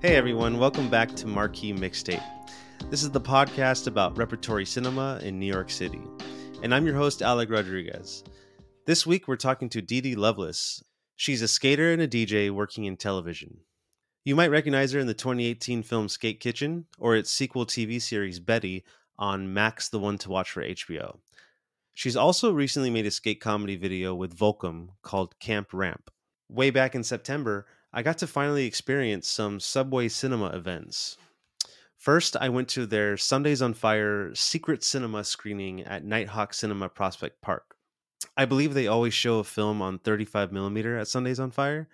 Hey everyone, welcome back to Marquee Mixtape. This is the podcast about repertory cinema in New York City. And I'm your host, Alec Rodriguez. This week we're talking to Dede Lovelace. She's a skater and a DJ working in television. You might recognize her in the 2018 film Skate Kitchen or its sequel TV series Betty on Max the One to Watch for HBO. She's also recently made a skate comedy video with Volcom called Camp Ramp. Way back in September, I got to finally experience some Subway cinema events. First, I went to their Sundays on Fire secret cinema screening at Nitehawk Cinema Prospect Park. I believe they always show a film on 35 millimeter at Sundays on Fire,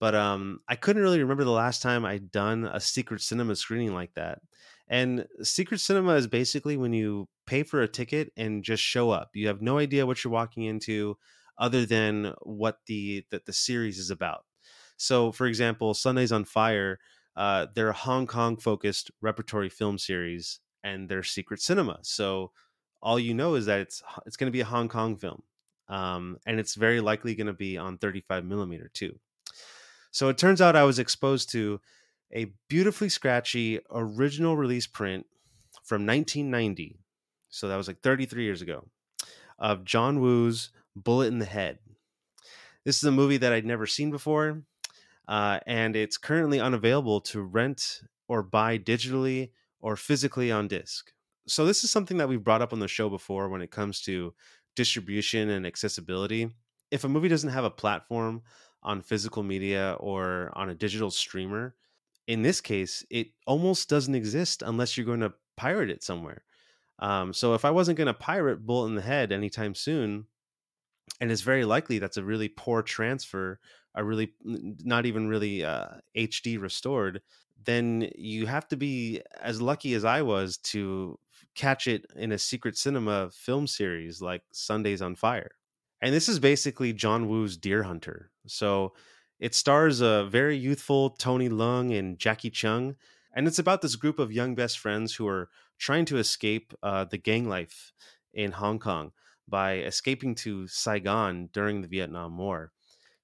but um, I couldn't really remember the last time I'd done a secret cinema screening like that. And secret cinema is basically when you pay for a ticket and just show up. You have no idea what you're walking into, other than what the that the series is about. So, for example, Sundays on Fire uh, they're a Hong Kong focused repertory film series and they're secret cinema. So all you know is that it's it's going to be a Hong Kong film, um, and it's very likely going to be on 35 millimeter too. So it turns out I was exposed to a beautifully scratchy original release print from 1990. So that was like 33 years ago of John Woo's Bullet in the Head. This is a movie that I'd never seen before uh, and it's currently unavailable to rent or buy digitally or physically on disc. So this is something that we've brought up on the show before when it comes to distribution and accessibility. If a movie doesn't have a platform on physical media or on a digital streamer, in this case, it almost doesn't exist unless you're going to pirate it somewhere. Um, so if I wasn't going to pirate Bullet in the Head anytime soon, and it's very likely that's a really poor transfer a really not even really uh, HD restored, then you have to be as lucky as I was to catch it in a secret cinema film series like Sundays on Fire. And this is basically John Woo's Deer Hunter. So it stars a very youthful Tony Leung and Jacky Cheung. And it's about this group of young best friends who are trying to escape uh, the gang life in Hong Kong by escaping to Saigon during the Vietnam War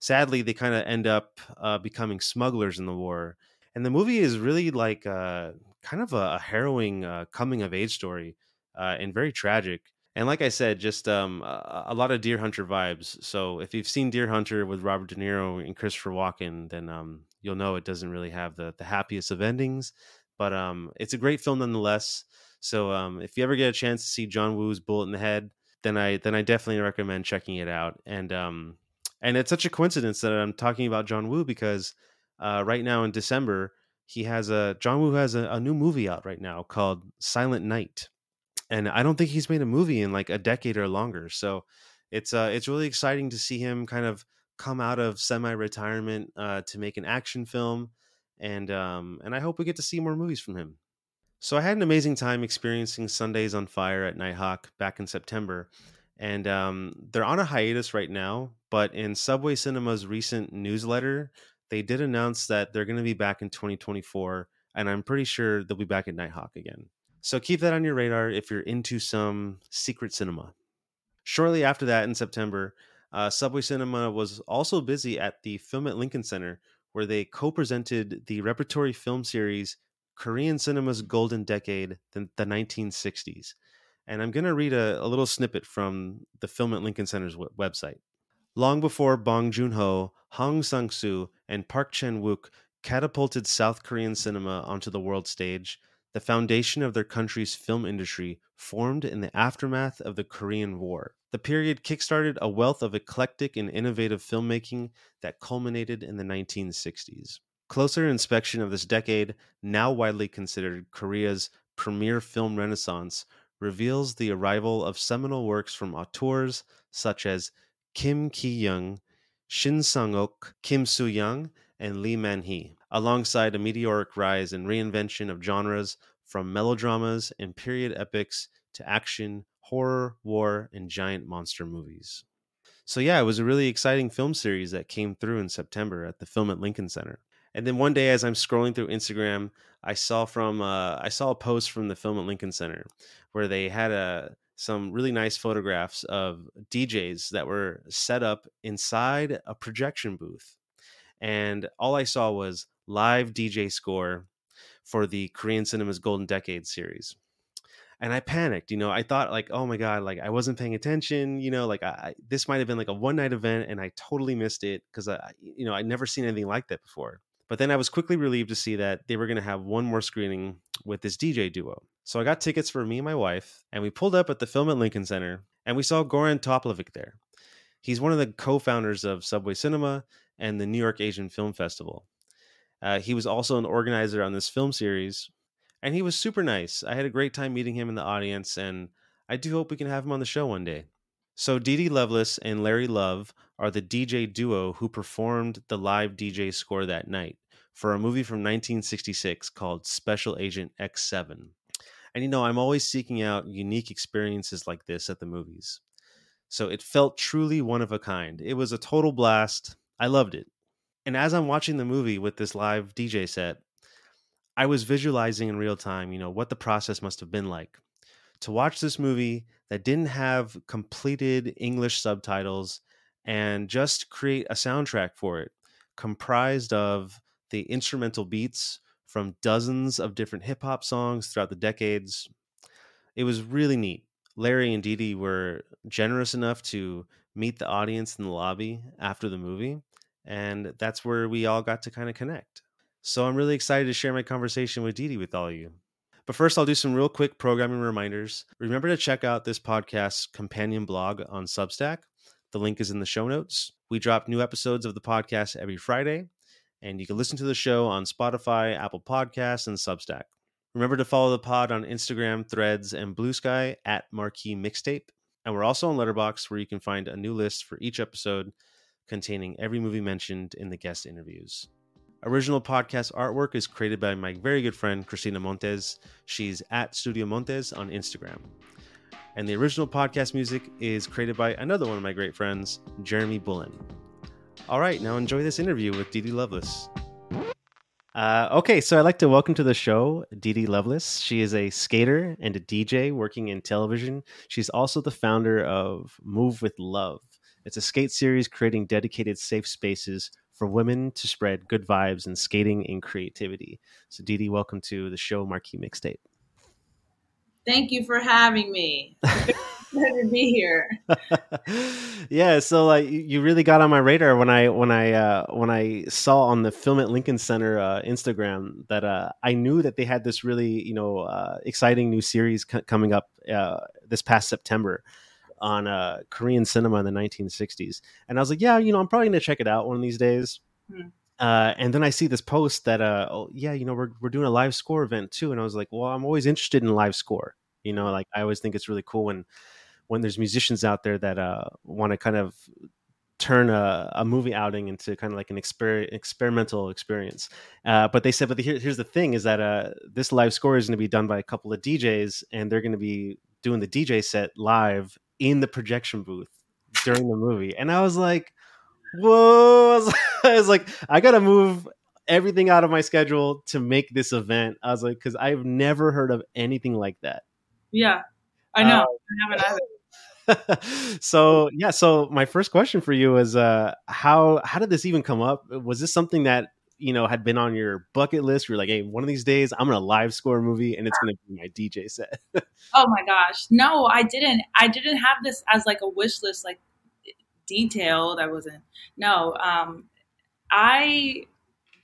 sadly, they kind of end up uh, becoming smugglers in the war. And the movie is really like uh, kind of a, harrowing uh, coming of age story uh, and very tragic. And like I said, just um, a, a, lot of Deer Hunter vibes. So if you've seen Deer Hunter with Robert De Niro and Christopher Walken, then um, you'll know it doesn't really have the, the happiest of endings. But um, it's a great film nonetheless. So um, if you ever get a chance to see John Woo's Bullet in the Head, then I then I definitely recommend checking it out. And um, and it's such a coincidence that I'm talking about John Woo because uh, right now in December he has a John Woo has a, a, new movie out right now called Silent Night, and I don't think he's made a movie in like a decade or longer. So it's uh, it's really exciting to see him kind of come out of semi-retirement uh, to make an action film, and um, and I hope we get to see more movies from him. So I had an amazing time experiencing Sundays on Fire at Nitehawk back in September and um, they're on a hiatus right now. But in Subway Cinema's recent newsletter, they did announce that they're going to be back in 2024, and I'm pretty sure they'll be back at Nitehawk again. So keep that on your radar if you're into some secret cinema. Shortly after that, in September, uh, Subway Cinema was also busy at the Film at Lincoln Center, where they co presented the repertory film series Korean Cinema's Golden Decade, the, the 1960s. And I'm going to read a, a, little snippet from the Film at Lincoln Center's w- website. Long before Bong Joon Ho, Hong Sang Soo, and Park Chan Wook catapulted South Korean cinema onto the world stage, the foundation of their country's film industry formed in the aftermath of the Korean War. The period kickstarted a wealth of eclectic and innovative filmmaking that culminated in the 1960s. Closer inspection of this decade, now widely considered Korea's premier film renaissance, reveals the arrival of seminal works from auteurs such as Kim Ki Young, Shin Sang Ok, Kim Soo Young, and Lee Man Hee, alongside a meteoric rise and reinvention of genres from melodramas and period epics to action, horror, war, and giant monster movies. So, yeah, it was a really exciting film series that came through in September at the Film at Lincoln Center. And then one day, as I'm scrolling through Instagram, I saw from uh, I saw a post from the Film at Lincoln Center where they had a uh, some really nice photographs of DJs that were set up inside a projection booth. and all I saw was live DJ score for the Korean Cinema's Golden Decade series. And I panicked, you know. I thought like, oh my god, like I wasn't paying attention, you know. Like I, this might have been like a one night event, and I totally missed it because I, you know, I'd never seen anything like that before. But then I was quickly relieved to see that they were going to have one more screening with this DJ duo. So I got tickets for me and my wife, and we pulled up at the film at Lincoln Center, and we saw Goran Topalovic there. He's one of the co-founders of Subway Cinema and the New York Asian Film Festival. Uh, he was also an organizer on this film series, and he was super nice. I had a great time meeting him in the audience, and I do hope we can have him on the show one day. So, Dede Lovelace and Larry Love are the DJ duo who performed the live DJ score that night for a movie from 1966 called Special Agent X7. And you know, I'm always seeking out unique experiences like this at the movies. So it felt truly one of a kind. It was a total blast. I loved it. And as I'm watching the movie with this live DJ set, I was visualizing in real time, you know, what the process must have been like to watch this movie that didn't have completed English subtitles and just create a soundtrack for it comprised of the instrumental beats from dozens of different hip hop songs throughout the decades. It was really neat. Larry and Dede were generous enough to meet the audience in the lobby after the movie, and that's where we all got to kind of connect. So I'm really excited to share my conversation with Dede with all of you. But first, I'll do some real quick programming reminders. Remember to check out this podcast's companion blog on Substack. The link is in the show notes. We drop new episodes of the podcast every Friday, and you can listen to the show on Spotify, Apple Podcasts, and Substack. Remember to follow the pod on Instagram, Threads, and Blue Sky at Marquee Mixtape. And we're also on Letterboxd, where you can find a new list for each episode containing every movie mentioned in the guest interviews. Original podcast artwork is created by my very good friend Cristina Montes. She's at Studio Montes on Instagram. And the original podcast music is created by another one of my great friends, Jeremy Bullen. All right, now enjoy this interview with Dede Lovelace. Uh, okay, so I'd like to welcome to the show Dede Lovelace. She is a skater and a DJ working in television. She's also the founder of Move with Love. It's a skate series creating dedicated safe spaces for women to spread good vibes and skating and creativity. So, Dede, welcome to the show Marquee Mixtape. Thank you for having me. Glad to be here. yeah, so like you really got on my radar when I when I uh, when I saw on the Film at Lincoln Center uh, Instagram that uh, I knew that they had this really you know uh, exciting new series c- coming up uh, this past September on uh, Korean cinema in the 1960s. And I was like, yeah, you know, I'm probably going to check it out one of these days. Hmm. Uh, and then I see this post that, uh, oh, yeah, you know, we're, we're doing a live score event too. And I was like, well, I'm always interested in live score. You know, like I always think it's really cool when, when there's musicians out there that uh, want to kind of turn a, a, movie outing into kind of like an exper- experimental experience. Uh, but they said, but the, here, here's the thing is that uh, this live score is going to be done by a couple of DJs and they're going to be doing the DJ set live in the projection booth during the movie, and I was like, "Whoa!" I was like, "I gotta move everything out of my schedule to make this event." I was like, "Because I've never heard of anything like that." Yeah, I know. Uh, I haven't either. so yeah so my first question for you is uh how how did this even come up was this something that you know had been on your bucket list you're like hey one of these days i'm gonna live score a movie and it's gonna be my dj set oh my gosh no i didn't i didn't have this as like a wish list like detailed i wasn't no um i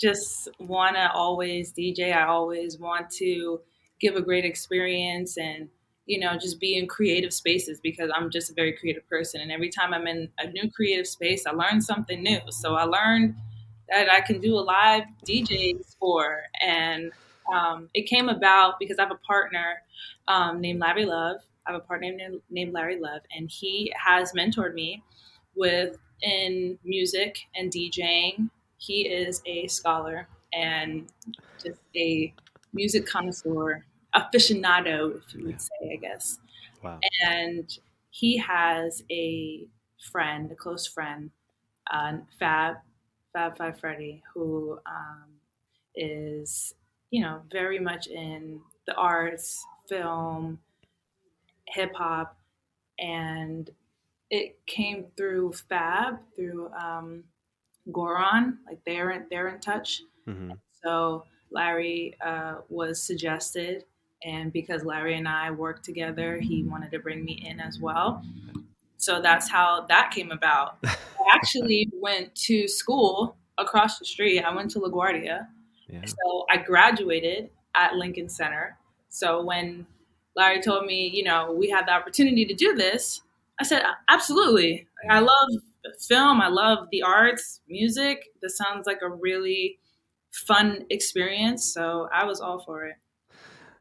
just want to always dj i always want to give a great experience and you know just be in creative spaces because i'm just a very creative person and every time i'm in a new creative space i learn something new so i learned that I can do a live DJ for. And um, it came about because I have a partner um, named Larry Love. I have a partner named, named Larry Love, and he has mentored me with in music and DJing. He is a scholar and just a music connoisseur, aficionado, if you would say, I guess. Wow. And he has a friend, a close friend, uh, Fab, Fab Five Freddy, who um, is, you know, very much in the arts, film, hip hop, and it came through Fab, through um, Goran, like they're they're in touch. hmm So Larry uh, was suggested, and because Larry and I worked together, he wanted to bring me in as well. So that's how that came about. I actually went to school across the street. I went to LaGuardia. Yeah. So I graduated at Lincoln Center. So when Larry told me, you know, we had the opportunity to do this, I said, absolutely. I love film. I love the arts, music. This sounds like a really fun experience. So I was all for it.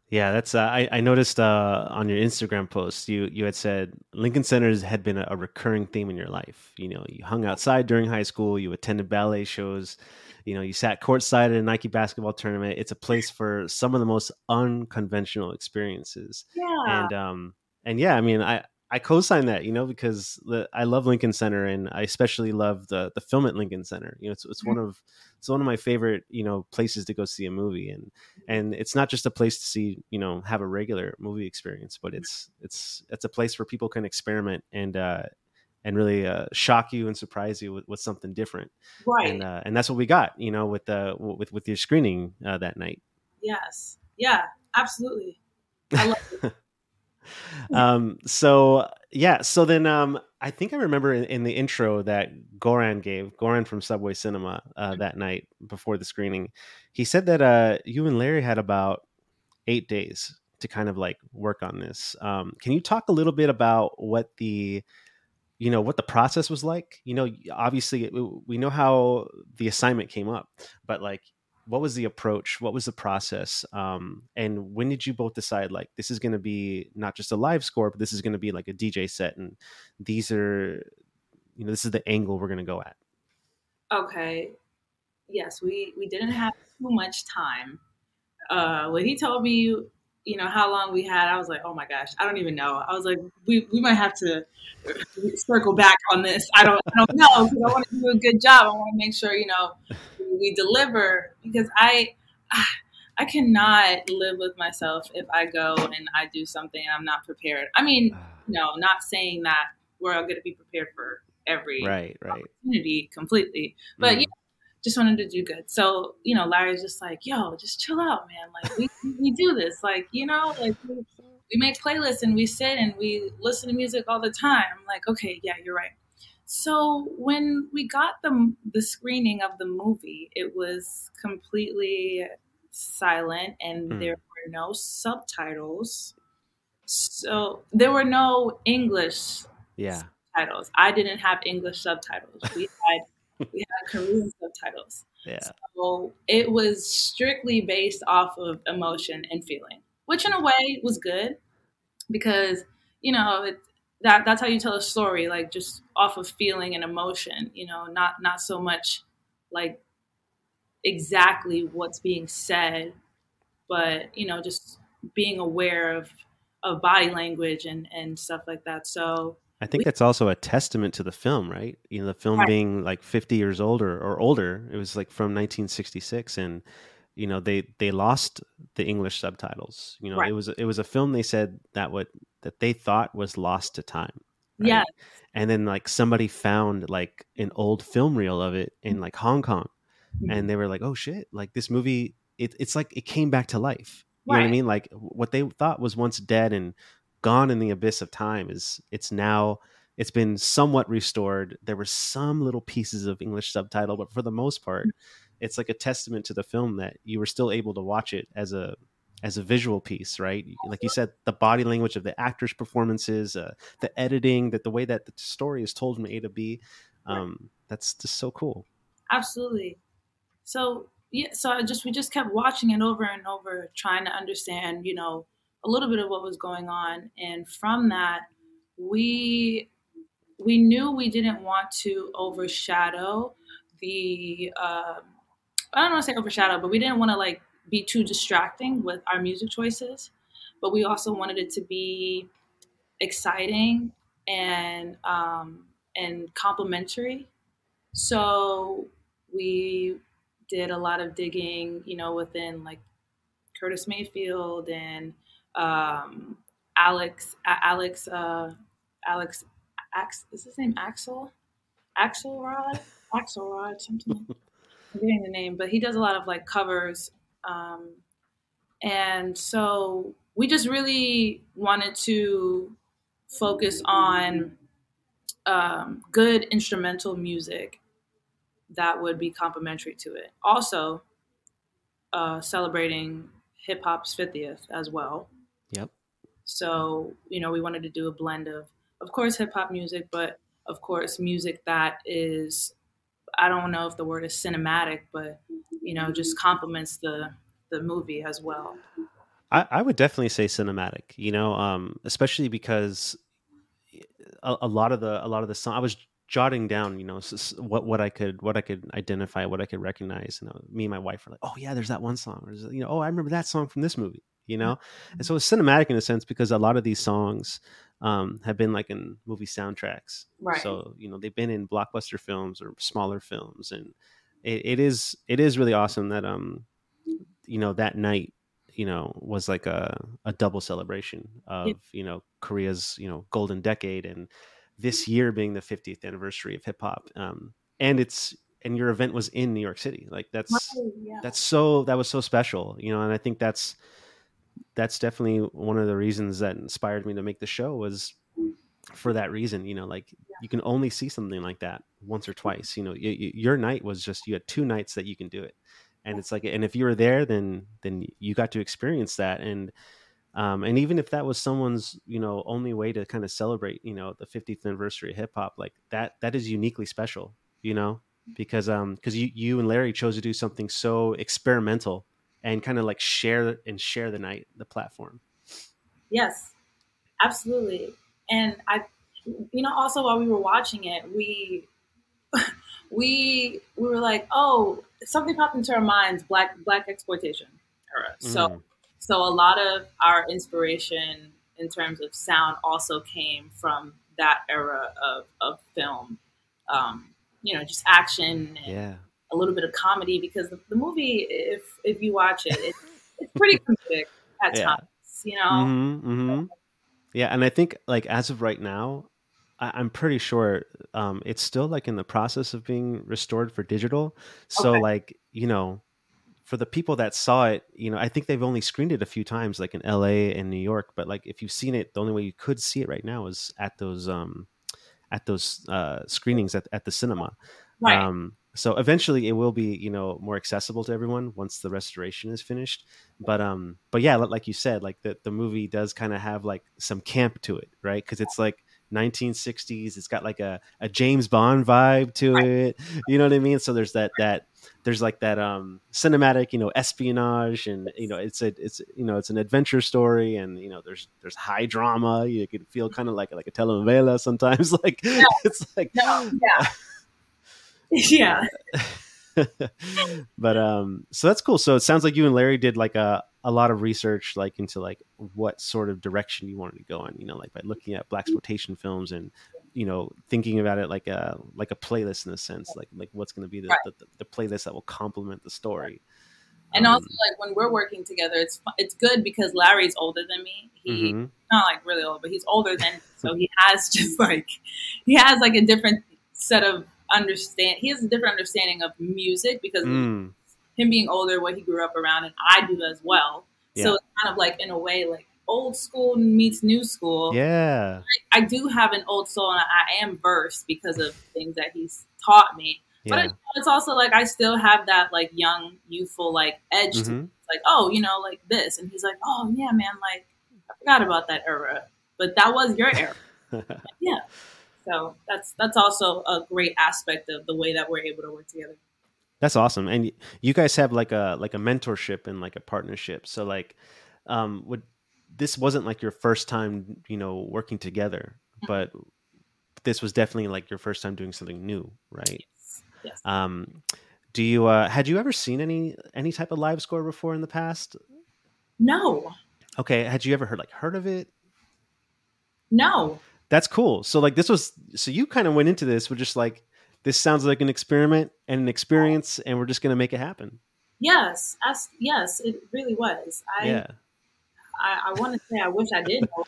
Yeah, that's. Uh, I I noticed uh, on your Instagram post you you had said Lincoln Centers had been a, a recurring theme in your life. You know, you hung outside during high school. You attended ballet shows. You know, you sat courtside at a Nike basketball tournament. It's a place for some of the most unconventional experiences. Yeah. And um and yeah, I mean, I I co-sign that, you know, because the, I love Lincoln Center, and I especially love the the film at Lincoln Center. You know, it's it's one of it's one of my favorite you know places to go see a movie, and and it's not just a place to see you know have a regular movie experience, but it's it's it's a place where people can experiment and uh, and really uh, shock you and surprise you with, with something different, right. and uh, and that's what we got, you know, with the with with your screening uh, that night. yes. Yeah, absolutely. I love it. um so yeah so then um i think i remember in, in the intro that goran gave goran from subway cinema uh that night before the screening he said that uh you and larry had about eight days to kind of like work on this. Um can you talk a little bit about what the you know what the process was like? You know obviously we know how the assignment came up but like what was the approach what was the process um, and when did you both decide like this is going to be not just a live score but this is going to be like a dj set and these are you know this is the angle we're going to go at Okay. Yes, we we didn't have too much time. Uh, when he told me, you know, how long we had, I was like, oh my gosh, I don't even know. I was like, we, we might have to circle back on this. I don't I don't know because I want to do a good job. I want to make sure you know we deliver because I I cannot live with myself if I go and I do something and I'm not prepared. I mean, ah. no, not saying that we're all going to be prepared for every right right opportunity completely, but mm-hmm. you know, just wanted to do good. So you know, Larry's just like, "Yo, just chill out, man. Like we we do this, like you know, like we, we make playlists and we sit and we listen to music all the time." I'm like, "Okay, yeah, you're right." So when we got the the screening of the movie, it was completely silent and Hmm. there were no subtitles. So there were no English yeah subtitles. I didn't have English subtitles. We had we had Korean subtitles. yeah So it was strictly based off of emotion and feeling, which in a way was good because you know it, that that's how you tell a story, like just off of feeling and emotion. You know, not not so much like exactly what's being said, but you know, just being aware of of body language and and stuff like that. So i think that's also a testament to the film right you know the film Right. being like 50 years older or older it was like from 1966 and you know they they lost the english subtitles you know Right. it was it was a film they said that what that they thought was lost to time right? yeah, and then like somebody found like an old film reel of it in like hong kong mm-hmm. and they were like oh shit like this movie it, it's like it came back to life. You know what i mean? Like what they thought was once dead and gone in the abyss of time is it's now it's been somewhat restored. There were some little pieces of english subtitle but for the most part mm-hmm. it's like a testament to the film that you were still able to watch it as a as a visual piece right like you said the body language of the actors performances uh, the editing that the way that the story is told from a to b um, that's just so cool absolutely. So yeah, so I just we just kept watching it over and over, trying to understand, you know, a little bit of what was going on, and from that, we we knew we didn't want to overshadow the. Um, I don't want to say overshadow, but we didn't want to like be too distracting with our music choices, but we also wanted it to be exciting and um, and complimentary. So we did a lot of digging, you know, within like Curtis Mayfield and um, Alex, Alex, uh, Alex, Ax, is his name Axel? Axelrod Axelrod, something. I'm getting the name, but he does a lot of like covers. Um, and so we just really wanted to focus on um, good instrumental music that would be complementary to it. Also, uh, celebrating hip hop's 50th as well. Yep. So, you know, we wanted to do a blend of, of course, hip hop music, but of course, music that is, I don't know if the word is cinematic, but, you know, just complements the, the movie as well. I, I would definitely say cinematic, you know, um, especially because a, a, lot of the, a lot of the song I was jotting down, you know, what, what I could, what I could identify, what I could recognize. You know, me and my wife were like, oh yeah, there's that one song. Or, you know, oh, I remember that song from this movie you know? And so it's cinematic in a sense because a lot of these songs um, have been like in movie soundtracks. Right. So you know they've been in blockbuster films or smaller films and it, it is it is really awesome that um you know that night you know was like a, a double celebration of you know korea's you know golden decade and this year being the 50th anniversary of hip-hop um and it's and your event was in new york city. Like that's right, yeah. that's so that was so special you know and i think that's that's definitely one of the reasons that inspired me to make the show was for that reason you know like yeah. you can only see something like that once or twice you know your night was just you had two nights that you can do it and it's like and if you were there then then you got to experience that and um, and even if that was someone's you know only way to kind of celebrate you know the 50th anniversary of hip hop like that that is uniquely special you know because um because you you and Larry chose to do something so experimental and kind of like share and share the night, the platform. Yes, absolutely. And I, you know, also while we were watching it, we, we, we were like, oh, something popped into our minds: black blaxploitation era. Mm. So, so a lot of our inspiration in terms of sound also came from that era of of film. Um, you know, just action and yeah a little bit of comedy because the, the movie, if if you watch it, it it's pretty comedic at yeah. times. You know. Mm-hmm, mm-hmm. Yeah, and I think like as of right now, I, am pretty sure um, it's still like in the process of being restored for digital. So okay. like you know, for the people that saw it, you know, I think they've only screened it a few times, like in L.A. and New York. But like if you've seen it, the only way you could see it right now is at those um, at those uh, screenings at at the cinema. Right. Um, so eventually it will be you know more accessible to everyone once the restoration is finished. But um but yeah like you said like the, the movie does kind of have like some camp to it right? Because it's like 1960s it's got like a, a james bond vibe to it you know what i mean? So there's that that there's like that um cinematic you know espionage and you know it's a it's you know it's an adventure story and you know there's there's high drama. You can feel kind of like like a telenovela sometimes. Like no. it's like no, yeah yeah. but um so that's cool. So it sounds like you and Larry did like a a lot of research like into like what sort of direction you wanted to go in, you know, like by looking at blaxploitation films and you know thinking about it like a like a playlist in a sense, like like what's going to be the, right. the, the playlist that will complement the story. And um, also, like when we're working together, it's it's good because Larry's older than me. He mm-hmm. not like really old, but he's older than, so he has just like he has like a different set of understand he has a different understanding of music because mm. him being older, what he grew up around, and I do as well. Yeah. So it's kind of like in a way like old school meets new school. Yeah. I, I do have an old soul and I am versed because of things that he's taught me. Yeah. But it's also like I still have that like young, youthful like edge mm-hmm. to like, oh, you know, like this. And he's like, oh yeah, man, like I forgot about that era. But that was your era. yeah. So that's that's also a great aspect of the way that we're able to work together. That's awesome. And you guys have like a like a mentorship and like a partnership. So like um would this wasn't like your first time, you know, working together, mm-hmm. but this was definitely like your first time doing something new, right? Yes. yes. Um do you uh had you ever seen any any type of live score before in the past? No. Okay, had you ever heard like heard of it? No that's cool. So like this was so you kind of went into this with just like this sounds like an experiment and an experience, and we're just gonna make it happen. Yes, yes, it really was. I, yeah. I, I want to say I wish I did know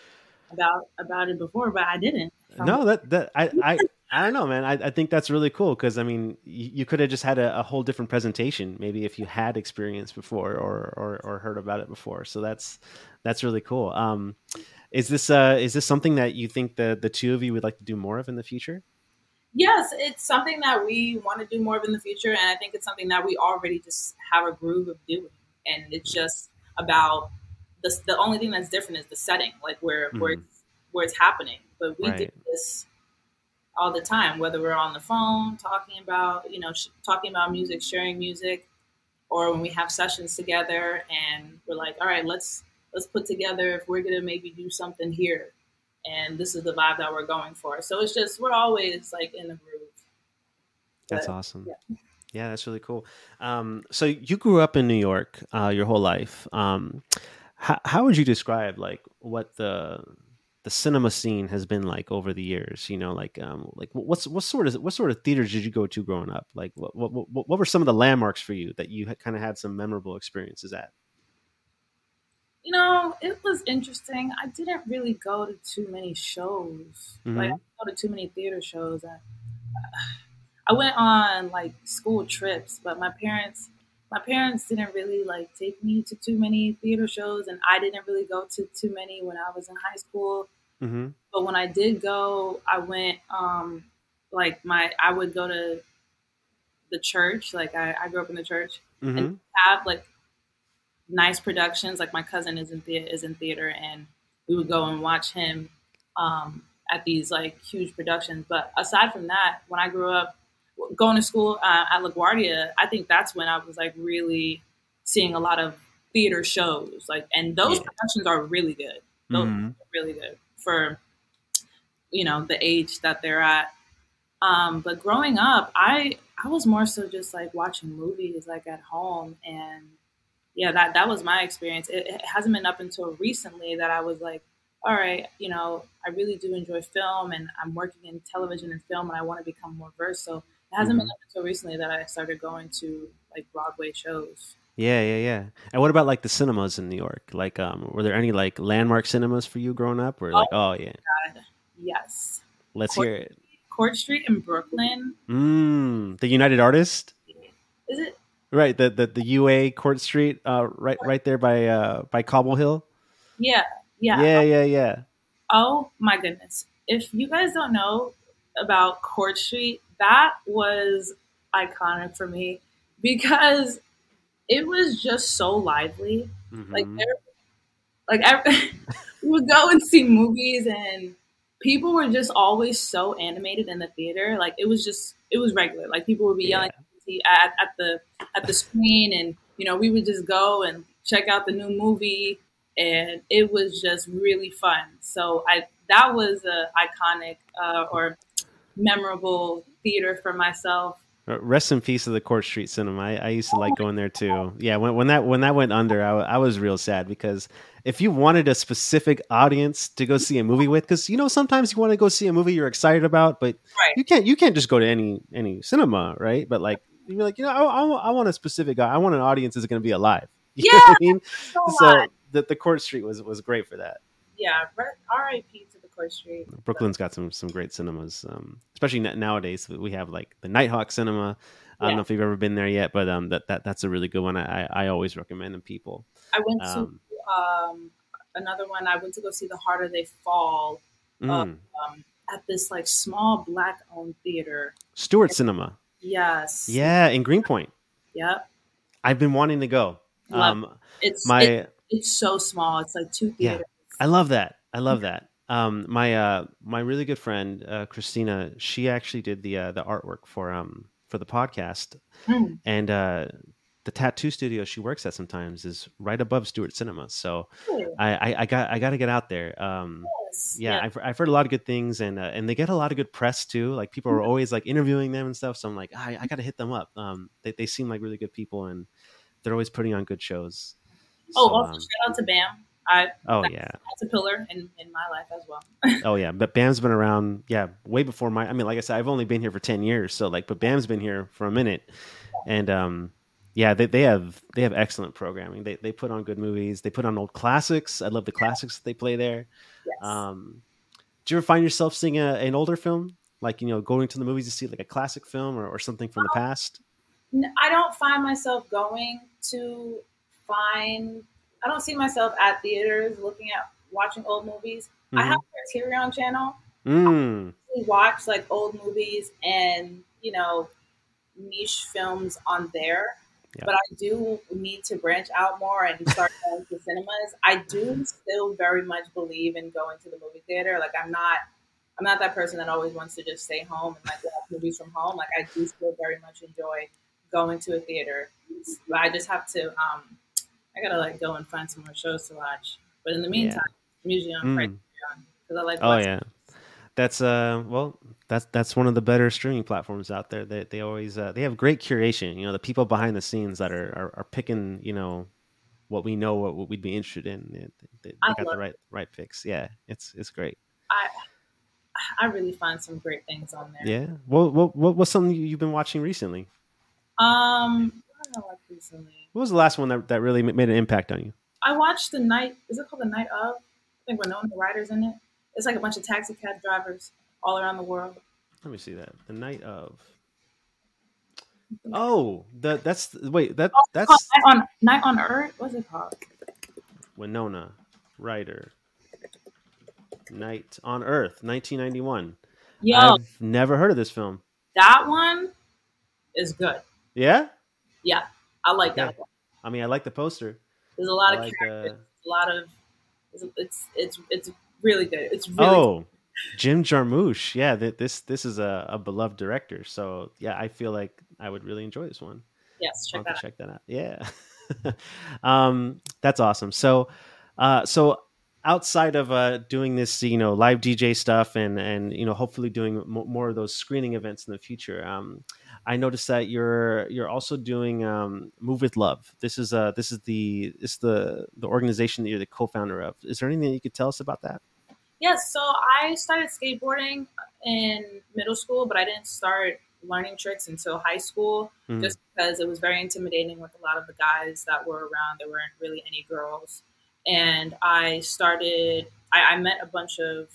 about about it before, but I didn't. no, that that I I I don't know, man. I, I think that's really cool because I mean, you, you could have just had a, a, whole different presentation, maybe if you had experience before or, or, or heard about it before. So that's that's really cool. Um, is this uh, is this something that you think the the two of you would like to do more of in the future? Yes, it's something that we want to do more of in the future, and I think it's something that we already just have a groove of doing, and it's just about the the only thing that's different is the setting, like where mm-hmm. where it's, where it's happening. But we right. did this all the time, whether we're on the phone talking about, you know, sh- talking about music, sharing music, or when we have sessions together and we're like, all right, let's let's put together if we're gonna maybe do something here, and this is the vibe that we're going for. So it's just we're always like in the groove. That's but, awesome. Yeah. yeah. that's really cool. Um, so you grew up in New York uh, your whole life. Um, how, how would you describe like what the the cinema scene has been like over the years you know like um like what's what sort of what sort of theaters did you go to growing up like what what, what, what were some of the landmarks for you that you kind of had some memorable experiences at you know it was interesting i didn't really go to too many shows mm-hmm. like i go to too many theater shows I, I went on like school trips but my parents my parents didn't really like take me to too many theater shows and i didn't really go to too many when i was in high school Mm-hmm. But when I did go, I went um, like my I would go to the church. Like I, I grew up in the church mm-hmm. and have like nice productions. Like my cousin is in theater, is in theater, and we would go and watch him um, at these like huge productions. But aside from that, when I grew up going to school uh, at LaGuardia, I think that's when I was like really seeing a lot of theater shows. Like, and those yeah. productions are really good. Those mm-hmm. are really good for you know the age that they're at. Um, but growing up, I I was more so just like watching movies like at home, and yeah, that that was my experience. It, it hasn't been up until recently that I was like, all right, you know, I really do enjoy film, and I'm working in television and film, and I want to become more versed. So it hasn't mm-hmm. been up until recently that I started going to like Broadway shows. Yeah, yeah, yeah. And what about like the cinemas in New York? Like, um, were there any like landmark cinemas for you growing up? Or like, oh, oh yeah, God. yes. Let's Court, hear it. Court Street in Brooklyn. Mm, the United Artist. Is it? Right, the the, the UA Court Street, uh, right right there by uh by Cobble Hill. Yeah, yeah, yeah, yeah, yeah. Oh my goodness! If you guys don't know about Court Street, that was iconic for me because it was just so lively. Mm-hmm. Like there, like I, we would go and see movies, and people were just always so animated in the theater. Like it was just it was regular. Like people would be yelling yeah. At, at the at the screen, and you know we would just go and check out the new movie, and it was just really fun. So I that was a iconic uh, or memorable theater for myself. Uh, rest in peace of the Court Street Cinema. I, I used to like going there too. Yeah, when, when that when that went under, I, I was real sad because if you wanted a specific audience to go see a movie with, because you know sometimes you want to go see a movie you're excited about, but right. you can't you can't just go to any any cinema, right? But like you're like you know I, I, I want a specific guy. I want an audience that's going to be alive. You yeah, I mean? so, so the the Court Street was was great for that. Yeah, R.I.P. to the Court Street. Brooklyn's got some some great cinemas, um, especially nowadays. We have like the Nitehawk Cinema. I don't know if you've ever been there yet, but um, that, that that's a really good one. I, I always recommend them people. I went to um, um, another one. I went to go see The Harder They Fall mm. um, at this like small black owned theater. Stewart Cinema. Yes. Yeah, in Greenpoint. Yep. I've been wanting to go. Um, it's my it, it's so small. It's like two theaters. Yeah, I love that. I love that um, my uh, my really good friend uh, Cristina, she actually did the uh, the artwork for um for the podcast, mm. and uh, the tattoo studio she works at sometimes is right above Stewart Cinema. So I, I, I, got I got to get out there. Um, yeah, yeah. I've, I've heard a lot of good things, and uh, and they get a lot of good press too. Like people are always like interviewing them and stuff. So I'm like, I, I got to hit them up. Um, they they seem like really good people, and they're always putting on good shows. Oh, so, also um, shout out to Bam. I oh yeah, that's a pillar in, in my life as well. oh yeah, but Bam's been around yeah way before my. I mean, like I said, I've only been here for ten years, so like, but Bam's been here for a minute, and um, yeah, they, they have they have excellent programming. They they put on good movies. They put on old classics. I love the classics that they play there. Yes. Um, do you ever find yourself seeing a, an older film Like you know, going to the movies to see like a classic film or, or something from the past. I don't find myself going to find. I don't see myself at theaters looking at watching old movies. I Mhm. have a Criterion channel. Mm. We watch like old movies and you know niche films on there. Yeah. But I do need to branch out more and start going to cinemas. I do still very much believe in going to the movie theater. Like I'm not I'm not that person that always wants to just stay home and like watch movies from home. Like I do still very much enjoy going to a theater. But I just have to um I gotta like go and find some more shows to watch. But in the meantime, I'm usually on Mm. Because I like Oh yeah, that's uh well that's that's one of the better streaming platforms out there. They they always uh, they have great curation. You know, the people behind the scenes that are are, are picking you know what we know what, what we'd be interested in. They, they, got the right right picks. Yeah, it's it's great. I I really find some great things on there. Yeah. What what what what's something you- you've been watching recently? Um, what did I watch recently? What was the last one that, that really made an impact on you? I watched the night. Is it called the night of? I think Winona Ryder's in it. It's like a bunch of taxi cab drivers all around the world. Let me see that. The night of. Oh, the that's wait that Oh, that's night on Night on Earth. What's it called? Winona Ryder. Night on Earth, 1991. Yo, I've never heard of this film. that one is good. Yeah, Yeah, I like that one. I mean, I like the poster. There's a lot I of like, characters. uh, A lot of it's it's it's, really good. It's really oh, Jim Jarmusch. Yeah, th- this this is a, a beloved director. So yeah, I feel like I would really enjoy this one. yes. Check that out. check that out. Yeah, um, that's awesome. So, uh, so outside of uh, doing this, you know, live DJ stuff and and you know, hopefully doing mo- more of those screening events in the future. Um, I noticed that you're you're also doing um, Move with Love. This is uh this is the this is the the organization that you're the co-founder of. Is there anything you could tell us about that? Yes, so I started skateboarding in middle school, but I didn't start learning tricks until high school Mhm. just because it was very intimidating with a lot of the guys that were around. There weren't really any girls. And I started, I, I met a bunch of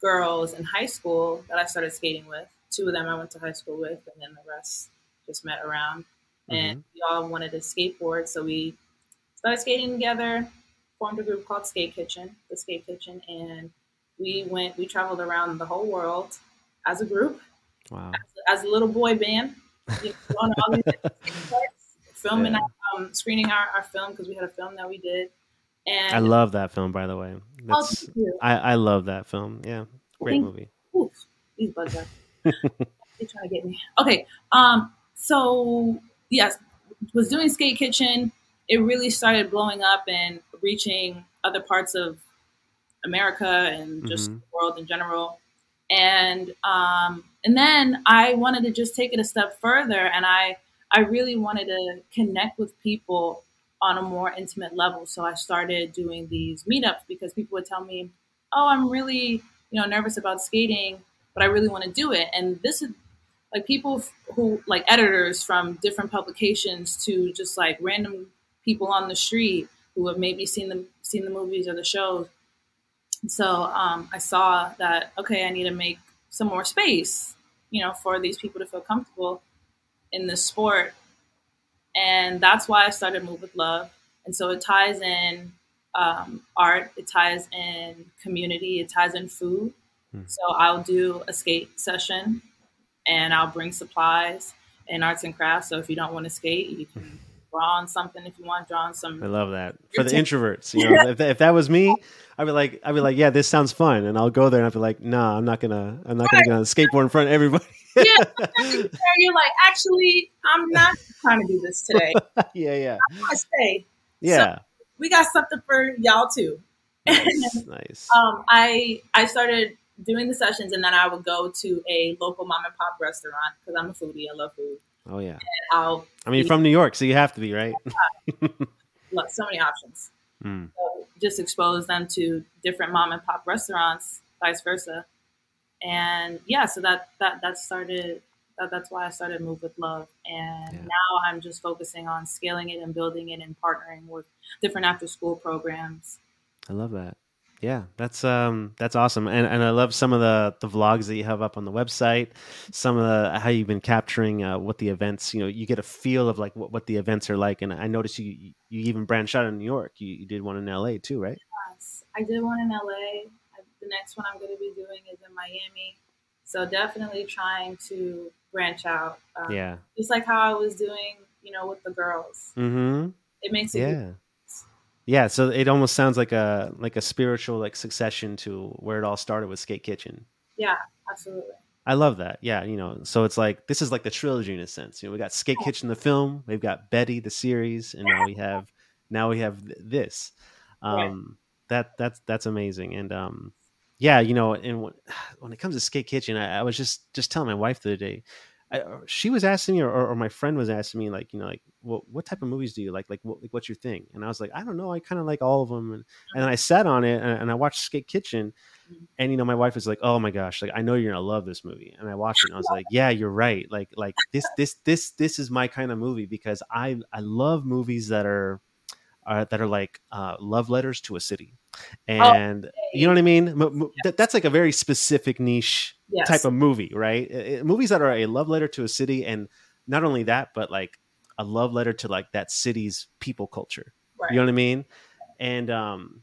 girls in high school that I started skating with. Two of them I went to high school with, and then the rest just met around. And we all wanted to skateboard, so we started skating together, formed a group called Skate Kitchen, the Skate Kitchen, and we went, we traveled around the whole world as a group, Wow. as a little boy band, you know, going all these different skate parks, filming, Yeah. um, screening our, our film because we had a film that we did. And I love that film, by the way. oh, That's. I, I love that film. Yeah, great movie. Oof, these bugs are they trying to get me. Okay, um, so yes, was doing Skate Kitchen. It really started blowing up and reaching other parts of America and just Mhm. the world in general. And um, and then I wanted to just take it a step further, and I I really wanted to connect with people on a more intimate level. So I started doing these meetups because people would tell me, "Oh, I'm really you know nervous about skating, but I really want to do it." And this is like people who like editors from different publications to just like random people on the street who have maybe seen the seen the movies or the shows. So um, I saw that okay, I need to make some more space, you know, for these people to feel comfortable in this sport, and that's why I started Move with Love. And so it ties in um, art, it ties in community, it ties in food. Hmm. So I'll do a skate session, and I'll bring supplies and arts and crafts. So if you don't want to skate, you can draw on something. If you want, draw on some I love that for the introverts. You know, if, that, if that was me, I'd be like, I'd be like, yeah, this sounds fun, and I'll go there and I'd be like, no, I'm not gonna, I'm not gonna get on a skateboard in front of everybody. yeah, you're like, actually, I'm not trying to do this today. yeah, yeah, I to stay. yeah. We got something for y'all too. nice, nice. um, I I started doing the sessions, and then I would go to a local mom and pop restaurant because I'm a foodie. I love food. Oh yeah. I mean, you're from New York, so you have to be right. love so many options. Mm. So just expose them to different mom and pop restaurants, vice versa. And yeah, so that that that started. That, that's why I started Move with Love, and Yeah. now I'm just focusing on scaling it and building it and partnering with different after school programs. I love that. Yeah, that's um that's awesome, and and I love some of the the vlogs that you have up on the website. Some of the how you've been capturing uh, what the events. You know, you get a feel of like what, what the events are like, and I noticed you you even branched out in New York. You, you did one in L.A. too, right? Yes, I did one in L.A. The next one I'm going to be doing is in Miami. So definitely trying to branch out. Um, yeah, just like how I was doing, you know, with the girls. Mm-hmm. It makes it yeah yeah so it almost sounds like a like a spiritual like succession to where it all started with skate kitchen. Yeah absolutely. I love that. Yeah you know so it's like this is like the trilogy in a sense. You know we got skate kitchen the film we've got betty the series and now we have now we have th- this. Um right. that that's that's amazing and um yeah you know and when, when it comes to skate kitchen I, I was just just telling my wife the other day I, she was asking me, or, or, my friend was asking me, like, you know, like, well, what type of movies do you like? Like, what, like, what's your thing? And I was like, I don't know. I kind of like all of them. And, and then I sat on it and, and, I watched Skate Kitchen. Mm-hmm. And, you know, my wife was like, oh my gosh, like, I know you're going to love this movie. And I watched it and I was like, yeah, you're right. Like, like this, this, this, this is my kind of movie because I, I love movies that are, uh, that are like uh, love letters to a city. Oh, and oh, okay. you know what I mean? M- yes. that's like a very specific niche yes. type of movie, right? It, movies that are a love letter to a city, and not only that, but like a love letter to like that city's people culture. Right. You know what I mean? And um,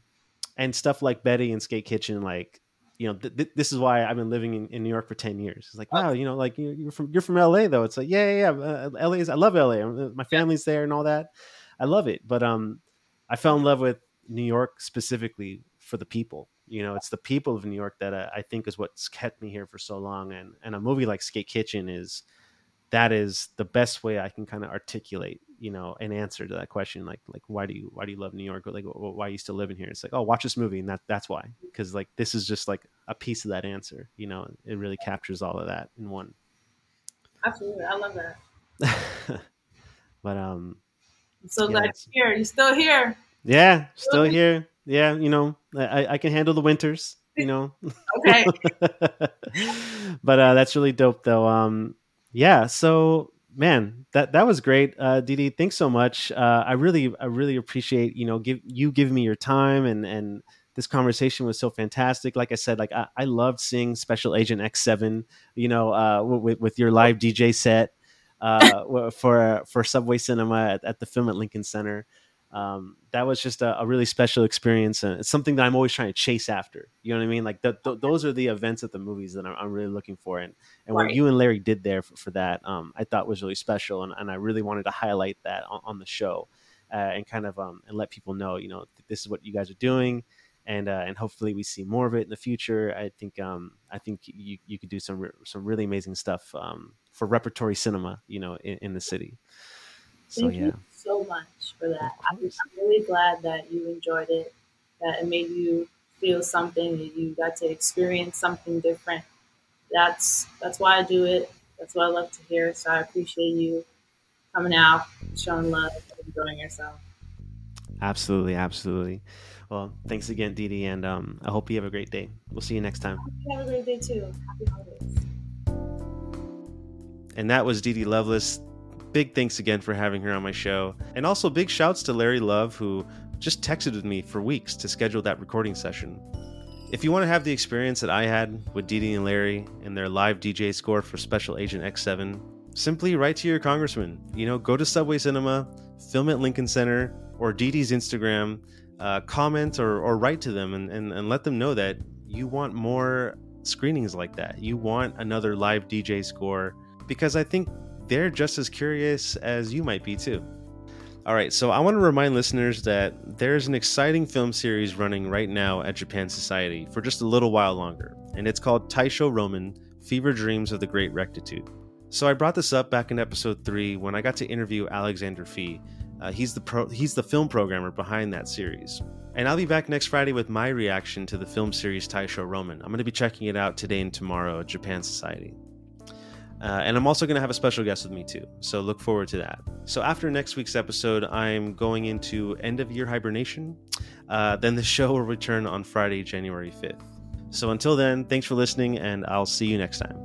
and stuff like Betty and Skate Kitchen, like you know, th- th- this is why I've been living in, in, New York for ten years. It's like, wow, you know, like you're, from you're from LA though. It's like, yeah, yeah, yeah. Uh, LA is I love LA. Uh, my family's there and all that. I love it, but um, I fell in love with New York specifically for the people. You know it's the people of new york that I, I, think is what's kept me here for so long. And and a movie like skate kitchen is that is the best way i can kind of articulate you know an answer to that question like like why do you why do you love new york? Or like why are you still living here? It's like oh watch this movie and that that's why. Because like this is just like a piece of that answer you know it really captures all of that in one. Absolutely. I love that. But um I'm so yeah, glad you're here. You're still here. Yeah still here yeah, you know, I, I can handle the winters, you know. okay. but uh, that's really dope, though. Um, yeah. So, man, that that was great, uh, Dede. Thanks so much. Uh, I really, I really appreciate you know, give you giving me your time and and this conversation was so fantastic. Like I said, like I, I loved seeing Special Agent X Seven, you know, uh, with with your live DJ set uh, for for Subway Cinema at, at the film at Lincoln Center um, that was just a, a, really special experience and it's something that i'm always trying to chase after. You know what i mean? Like the, those are the events at the movies that i'm, I'm really looking for and, and right. what you and larry did there for, for that um, i thought was really special and, and, i really wanted to highlight that on, on the show uh, and kind of um, and let people know you know this is what you guys are doing and uh, and hopefully we see more of it in the future. I think um, i think you, you could do some re- some really amazing stuff um, for repertory cinema you know in, in the city. So Thank yeah so much for that. I'm, I'm really glad that you enjoyed it, that it made you feel something, that you got to experience something different. That's that's why I do it. That's what I love to hear. So I appreciate you coming out, showing love, enjoying yourself. Absolutely, absolutely. Well, thanks again, Dede, and um, I hope you have a great day. We'll see you next time. You have a great day too. Happy holidays. And that was Dede Lovelace big thanks again for having her on my show. And also big shouts to Larry Love, who just texted with me for weeks to schedule that recording session. If you want to have the experience that I had with Dede and Larry and their live DJ score for Special Agent X7, simply write to your congressman. You know, go to Subway Cinema, film at Lincoln Center or Dede's Instagram, uh, comment or, or write to them and, and, and let them know that you want more screenings like that. You want another live DJ score because I think they're just as curious as you might be too. All right, so I want to remind listeners that there's an exciting film series running right now at Japan Society for just a little while longer, and it's called Taisho Roman Fever Dreams of the Great Rectitude. So I brought this up back in episode 3 when I got to interview Alexander Fee. Uh, he's the pro- he's the film programmer behind that series. And I'll be back next Friday with my reaction to the film series Taisho Roman. I'm going to be checking it out today and tomorrow at Japan Society. Uh, and I'm also going to have a special guest with me too. So look forward to that. So after next week's episode, I'm going into end of year hibernation. Uh, then the show will return on Friday, January 5th. So until then, thanks for listening, and I'll see you next time.